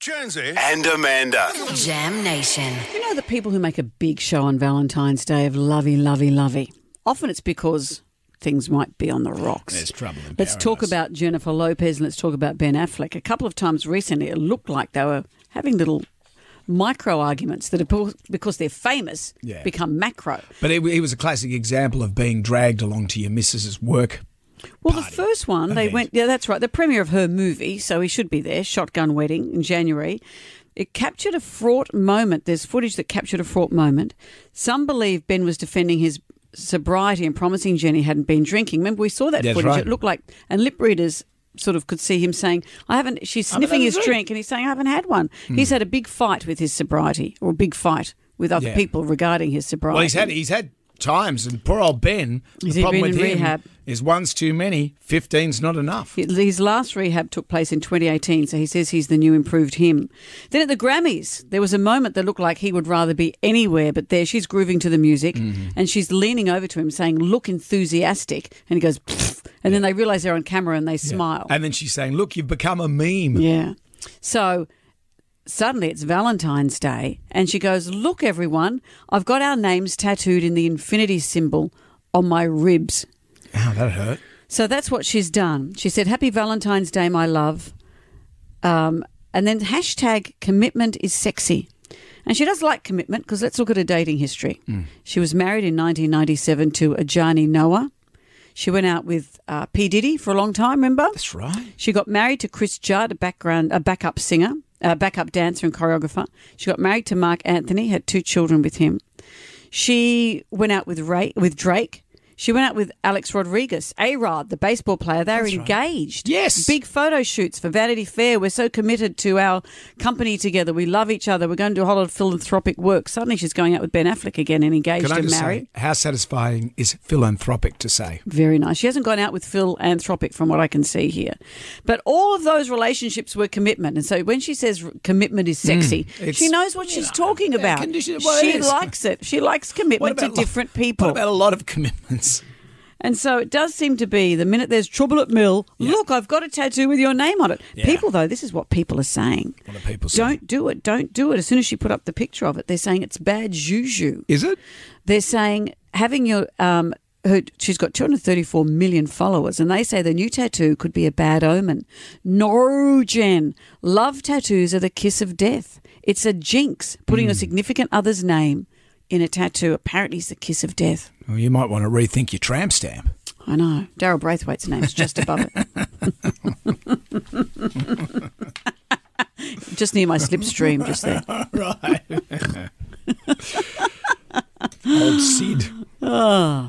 Jonesy and Amanda. Jam Nation. You know the people who make a big show on Valentine's Day of lovey, lovey, lovey. Often it's because things might be on the rocks. There's trouble in Let's talk about Jennifer Lopez and let's talk about Ben Affleck. A couple of times recently, it looked like they were having little micro arguments that, are, because they're famous, Yeah. become macro. But it, it was a classic example of being dragged along to your missus's work. Well, the first one, they went, yeah, that's right, the premiere of her movie, so he should be there, Shotgun Wedding in January. It captured a fraught moment. There's footage that captured a fraught moment. Some believe Ben was defending his sobriety and promising Jenny hadn't been drinking. Remember, we saw that That's footage. right. It looked like, and lip readers sort of could see him saying, I haven't, she's sniffing his drink." drink, and he's saying, I haven't had one. Hmm. He's had a big fight with his sobriety, or a big fight with other Yeah. people regarding his sobriety. Well, he's had he's had times, and poor old Ben. Has the problem with him rehab? is one's too many, fifteen's not enough. His last rehab took place in 2018, so he says he's the new improved him. Then at the Grammys, there was a moment that looked like he would rather be anywhere but there. She's grooving to the music Mm-hmm. and she's leaning over to him saying, Look enthusiastic. And he goes, "Pfft." and then they realize they're on camera and they smile. And then she's saying, "Look, you've become a meme." Yeah. So suddenly it's Valentine's Day, and she goes, Look, everyone, I've got our names tattooed in the infinity symbol on my ribs. Oh, that hurt. So that's what she's done. She said, Happy Valentine's Day, my love. Um, and then hashtag commitment is sexy. And she does like commitment because let's look at her dating history. She was married in 1997 to Ojani Noa. She went out with uh, P. Diddy for a long time, remember? That's right. She got married to Chris Judd, a background, a backup singer, a backup dancer and choreographer. She got married to Marc Anthony, had two children with him. She went out with Ray, with Drake. She went out with Alex Rodriguez, A Rod, the baseball player. They were engaged. Yes. Big photo shoots for Vanity Fair. We're so committed to our company together. We love each other. We're going to do a whole lot of philanthropic work. Suddenly she's going out with Ben Affleck again and engaged Can I and married. say, how satisfying is philanthropic to say? Very nice. She hasn't gone out with philanthropic from what I can see here. But all of those relationships were commitment. And so when she says commitment is sexy, Mm. she knows what she's talking about. well, she is. likes it. She likes commitment to lo- different people. What about a lot of commitments? And so it does seem to be the minute there's trouble at Mill, look, I've got a tattoo with your name on it. People, though, this is what people are saying. What are people saying? Don't do it. Don't do it. As soon as she put up the picture of it, they're saying it's bad juju. Is it? they're saying having your um her, she's got 234 million followers and they say the new tattoo could be a bad omen no jen love tattoos are the kiss of death it's a jinx putting a significant other's name in a tattoo apparently is the kiss of death Well, you might want to rethink your tramp stamp. i know daryl braithwaite's name's just above it just near my slipstream just there Right. Old Sid. oh